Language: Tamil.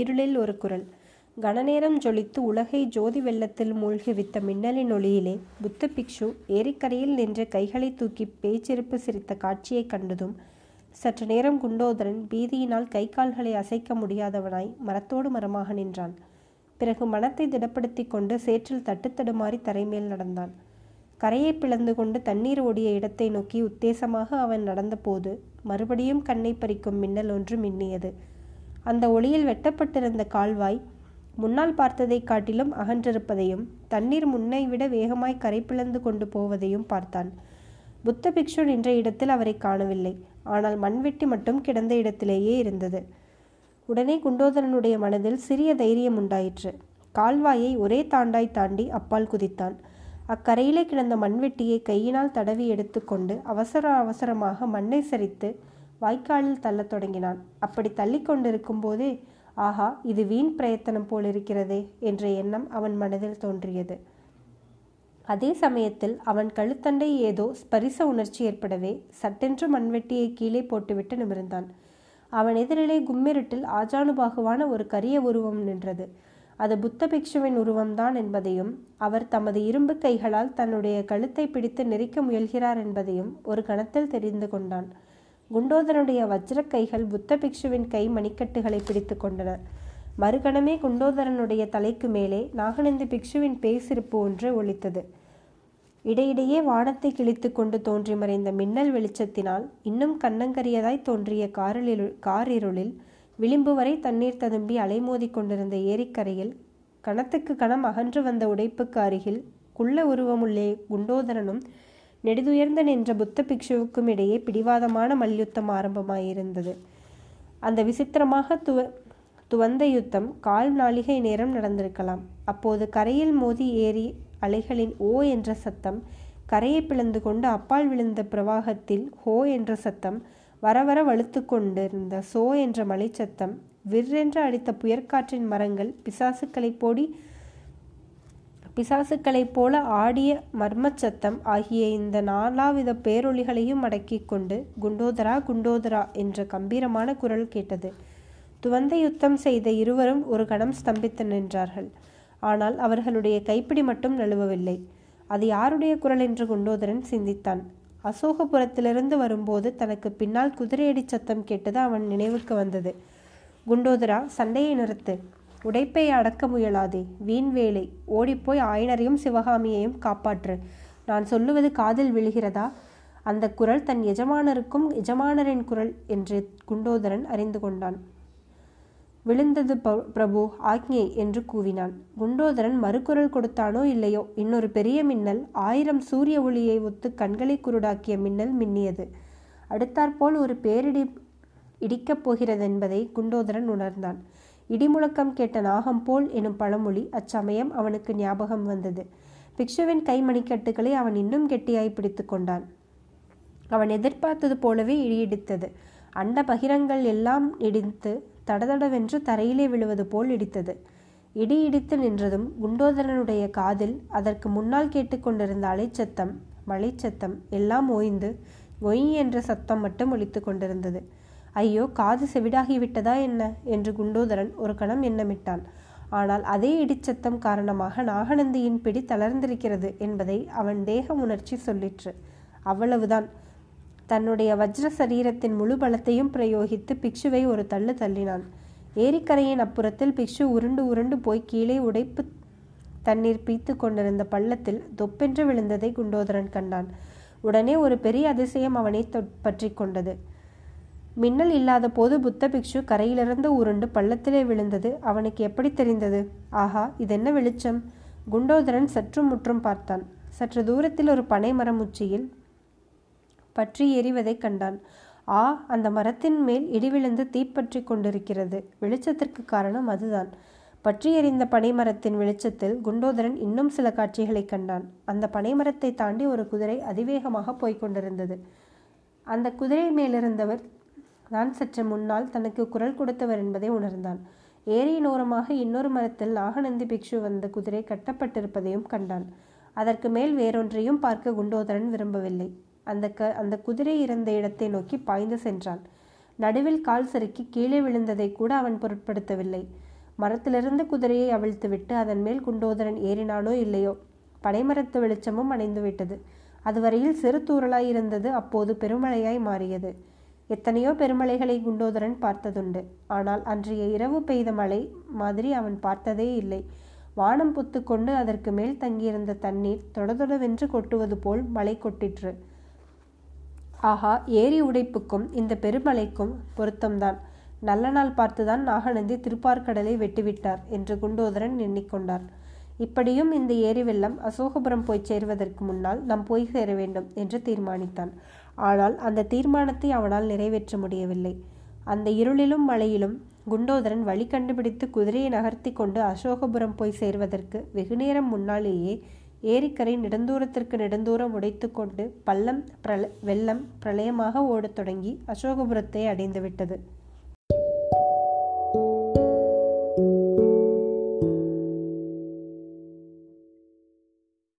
இருளில் ஒரு குரல். கனநேரம் ஜொலித்து உலகை ஜோதி வெள்ளத்தில் மூழ்கிவித்த மின்னலின் ஒளியிலே புத்த பிக்ஷு ஏரிக்கரையில் நின்று கைகளை தூக்கி பேச்சிருப்பு சிரித்த காட்சியைக் கண்டதும் சற்று நேரம் குண்டோதரன் பீதியினால் கை கால்களை அசைக்க முடியாதவனாய் மரத்தோடு மரமாக நின்றான். பிறகு மனத்தை திடப்படுத்தி கொண்டு சேற்றில் தட்டுத்தடுமாறி தரைமேல் நடந்தான். கரையை பிளந்து கொண்டு தண்ணீர் ஓடிய இடத்தை நோக்கி உத்தேசமாக அவன் நடந்தபோது மறுபடியும் கண்ணை பறிக்கும் மின்னல் ஒன்று மின்னியது. அந்த ஒளியில் வெட்டப்பட்டிருந்த கால்வாய் முன்னால் பார்த்ததைக் காட்டிலும் அகன்றிருப்பதையும் தண்ணீர் முன்னை விட வேகமாய் கரை பிளந்து கொண்டு போவதையும் பார்த்தான். புத்த பிக்ஷு நின்ற இடத்தில் அவரை காணவில்லை. ஆனால் மண்வெட்டி மட்டும் கிடந்த இடத்திலேயே இருந்தது. உடனே குண்டோதரனுடைய மனதில் சிறிய தைரியம் உண்டாயிற்று. கால்வாயை ஒரே தாண்டாய் தாண்டி அப்பால் குதித்தான். அக்கரையிலே கிடந்த மண்வெட்டியை கையினால் தடவி எடுத்துக்கொண்டு அவசர அவசரமாக மண்ணை சரித்து வாய்க்காலில் தள்ளத் தொடங்கினான். அப்படி தள்ளி கொண்டிருக்கும் போதே ஆஹா இது வீண் பிரயத்தனம் போலிருக்கிறதே என்ற எண்ணம் அவன் மனதில் தோன்றியது. அதே சமயத்தில் அவன் கழுத்தண்டை ஏதோ ஸ்பரிச உணர்ச்சி ஏற்படவே சட்டென்று மண்வெட்டியை கீழே போட்டுவிட்டு நிமிர்ந்தான். அவன் எதிரிலே கும்மிருட்டில் ஆஜானுபாகுவான ஒரு கரிய உருவம் நின்றது. அது புத்த பிக்ஷுவின் உருவம்தான் என்பதையும் அவர் தமது இரும்பு கைகளால் தன்னுடைய கழுத்தை பிடித்து நெரிக்க முயல்கிறார் என்பதையும் ஒரு கணத்தில் தெரிந்து கொண்டான். குண்டோதரனுடைய வஜ்ர கைகள் புத்த பிக்ஷுவின் கை மணிக்கட்டுகளை பிடித்து கொண்டன. மறுகணமே குண்டோதரனுடைய தலைக்கு மேலே நாகநந்தி பிக்ஷுவின் பேசிருப்பு ஒன்று ஒழித்தது இடையிடையே வானத்தை கிழித்து கொண்டு தோன்றி மறைந்த மின்னல் வெளிச்சத்தினால் இன்னும் கண்ணங்கரியதாய் தோன்றிய காரில் காரிருளில் விளிம்பு வரை தண்ணீர் ததும்பி அலைமோதி கொண்டிருந்த ஏரிக்கரையில் கணத்துக்கு கணம் அகன்று வந்த உடைப்புக்கு அருகில் குள்ள உருவமுள்ளே குண்டோதரனும் நெடுதுயர்ந்த நின்ற புத்த பிக்ஷுவுக்கும் இடையே பிடிவாதமான மல்யுத்தம் ஆரம்பமாயிருந்தது. அந்த விசித்திரமாக துவ துவந்த யுத்தம் கால் நாளிகை நேரம் நடந்திருக்கலாம். அப்போது கரையில் மோதி ஏறி அலைகளின் ஓ என்ற சத்தம் கரையை பிளந்து கொண்டு அப்பால் விழுந்த பிரவாகத்தில் ஹோ என்ற சத்தம் வர வர வலுத்து கொண்டிருந்த சோ என்ற மலைச்சத்தம் விற்றென்று அடித்த புயற்காற்றின் மரங்கள் பிசாசுக்களைப் போடி பிசாசுக்களைப் போல ஆடிய மர்மச்சத்தம் ஆகிய இந்த நாலாவித பேரொளிகளையும் அடக்கிக் கொண்டு குண்டோதரா குண்டோதரா என்ற கம்பீரமான குரல் கேட்டது. துவந்த யுத்தம் செய்த இருவரும் ஒரு கணம் ஸ்தம்பித்து நின்றார்கள். ஆனால் அவர்களுடைய கைப்பிடி மட்டும் நழுவவில்லை. அது யாருடைய குரல் என்று குண்டோதரன் சிந்தித்தான். அசோகபுரத்திலிருந்து வரும்போது தனக்கு பின்னால் குதிரையடி சத்தம் கேட்டது அவன் நினைவுக்கு வந்தது. குண்டோதரா சண்டையை நிறுத்து. உடைப்பை அடக்க முயலாதே. வீண் வேலை. ஓடிப்போய் ஆயனரையும் சிவகாமியையும் காப்பாற்று. நான் சொல்லுவது காதில் விழுகிறதா? அந்த குரல் தன் எஜமானருக்கும் எஜமானரின் குரல் என்று குண்டோதரன் அறிந்து கொண்டான். விழுந்தது பிரபு ஆக்ஞை என்று கூவினான். குண்டோதரன் மறுக்குரல் கொடுத்தானோ இல்லையோ? இன்னொரு பெரிய மின்னல் ஆயிரம் சூரிய ஒளியை ஒத்து கண்களை குருடாக்கிய மின்னல் மின்னியது. அடுத்தாற்போல் ஒரு பேரிடி இடிக்கப் போகிறது என்பதை குண்டோதரன் உணர்ந்தான். இடிமுழக்கம் கேட்ட நாகம் போல் எனும் பழமொழி அச்சமயம் அவனுக்கு ஞாபகம் வந்தது. பிக்ஷுவின் கை மணிக்கட்டுகளை அவன் இன்னும் கெட்டியாய் பிடித்து கொண்டான். அவன் எதிர்பார்த்தது போலவே இடியிடித்தது. அண்ட பகிரங்கள் எல்லாம் இடித்து தடதடவென்று தரையிலே விழுவது போல் இடித்தது. இடி இடித்து நின்றதும் குண்டோதரனுடைய காதில் அதற்கு முன்னால் கேட்டுக்கொண்டிருந்த அலைச்சத்தம் மலைச்சத்தம் எல்லாம் ஓய்ந்து ஒய் என்ற சத்தம் மட்டும் ஒழித்து கொண்டிருந்தது. ஐயோ காது செவிடாகிவிட்டதா என்ன? என்று குண்டோதரன் ஒரு கணம் எண்ணமிட்டான். ஆனால் அதே இடிச்சத்தம் காரணமாக நாகநந்தியின் பிடி தளர்ந்திருக்கிறது என்பதை அவன் தேக உணர்ச்சி சொல்லிற்று. அவ்வளவுதான். தன்னுடைய வஜ்ர சரீரத்தின் முழு பலத்தையும் பிரயோகித்து பிக்ஷுவை ஒரு தள்ளு தள்ளினான். ஏரிக்கரையின் அப்புறத்தில் பிக்ஷு உருண்டு உருண்டு போய் கீழே உடைப்பு தண்ணீர் பீத்து கொண்டிருந்த பள்ளத்தில் தொப்பென்று விழுந்ததை குண்டோதரன் கண்டான். உடனே ஒரு பெரிய அதிசயம் அவனை பற்றி கொண்டது. மின்னல் இல்லாத போது புத்த பிக்ஷு கரையிலிருந்து உருண்டு பள்ளத்திலே விழுந்தது. அவனுக்கு எப்படி தெரிந்தது? ஆஹா இதென்ன வெளிச்சம்? குண்டோதரன் சற்றும் முற்றும் பார்த்தான். சற்று தூரத்தில் ஒரு பனை மரம் உச்சியில் பற்றி எறிவதைக் கண்டான். ஆ அந்த மரத்தின் மேல் இடிவிழுந்து தீப்பற்றி கொண்டிருக்கிறது. வெளிச்சத்திற்கு காரணம் அதுதான். பற்றி எறிந்த பனைமரத்தின் வெளிச்சத்தில் குண்டோதரன் இன்னும் சில காட்சிகளை கண்டான். அந்த பனைமரத்தை தாண்டி ஒரு குதிரை அதிவேகமாக போய்க் கொண்டிருந்தது. அந்த குதிரை மேலிருந்தவர் தான் சற்று முன்னால் தனக்கு குரல் கொடுத்தவர் என்பதை உணர்ந்தான். ஏரியின் ஓரமாக இன்னொரு மரத்தில் நாகநந்தி பிக்ஷு வந்த குதிரை கட்டப்பட்டிருப்பதையும் கண்டான். அதற்கு மேல் வேறொன்றையும் பார்க்க குண்டோதரன் விரும்பவில்லை. அந்த க அந்த குதிரை இருந்த இடத்தை நோக்கி பாய்ந்து சென்றான். நடுவில் கால் சறுக்கி கீழே விழுந்ததை கூட அவன் பொருட்படுத்தவில்லை. மரத்திலிருந்து குதிரையை அவிழ்த்துவிட்டு அதன் மேல் குண்டோதரன் ஏறினானோ இல்லையோ பனைமரத்து வெளிச்சமும் அணைந்துவிட்டது. அதுவரையில் சிறு தூறலாய் இருந்தது அப்போது பெருமழையாய் மாறியது. எத்தனையோ பெருமழைகளை குண்டோதரன் பார்த்ததுண்டு. ஆனால் அன்றைய இரவு பெய்த மழை மாதிரி அவன் பார்த்ததே இல்லை. வானம் பொத்துக்கொண்டு அதற்கு மேல் தங்கியிருந்த தண்ணீர் தொடதொடவென்று கொட்டுவது போல் மழை கொட்டிற்று. ஆஹா ஏரி உடைப்புக்கும் இந்த பெருமழைக்கும் பொருத்தம்தான். நல்ல நாள் பார்த்துதான் நாகநந்தி திருப்பார்கடலை வெட்டிவிட்டார் என்று குண்டோதரன் எண்ணிக்கொண்டார். இப்படியும் இந்த ஏரி வெள்ளம் அசோகபுரம் போய் சேர்வதற்கு முன்னால் நாம் போய் சேர வேண்டும் என்று தீர்மானித்தான். ஆனால் அந்த தீர்மானத்தை அவனால் நிறைவேற்ற முடியவில்லை. அந்த இருளிலும் மழையிலும் குண்டோதரன் வழி கண்டுபிடித்து குதிரையை நகர்த்தி கொண்டு அசோகபுரம் போய் சேர்வதற்கு வெகுநேரம் முன்னாலேயே ஏரிக்கரை நெடுந்தூரத்திற்கு நெடுந்தூரம் உடைத்து கொண்டு பள்ளம் பிரள வெள்ளம் பிரளயமாக ஓடத் தொடங்கி அசோகபுரத்தை அடைந்துவிட்டது.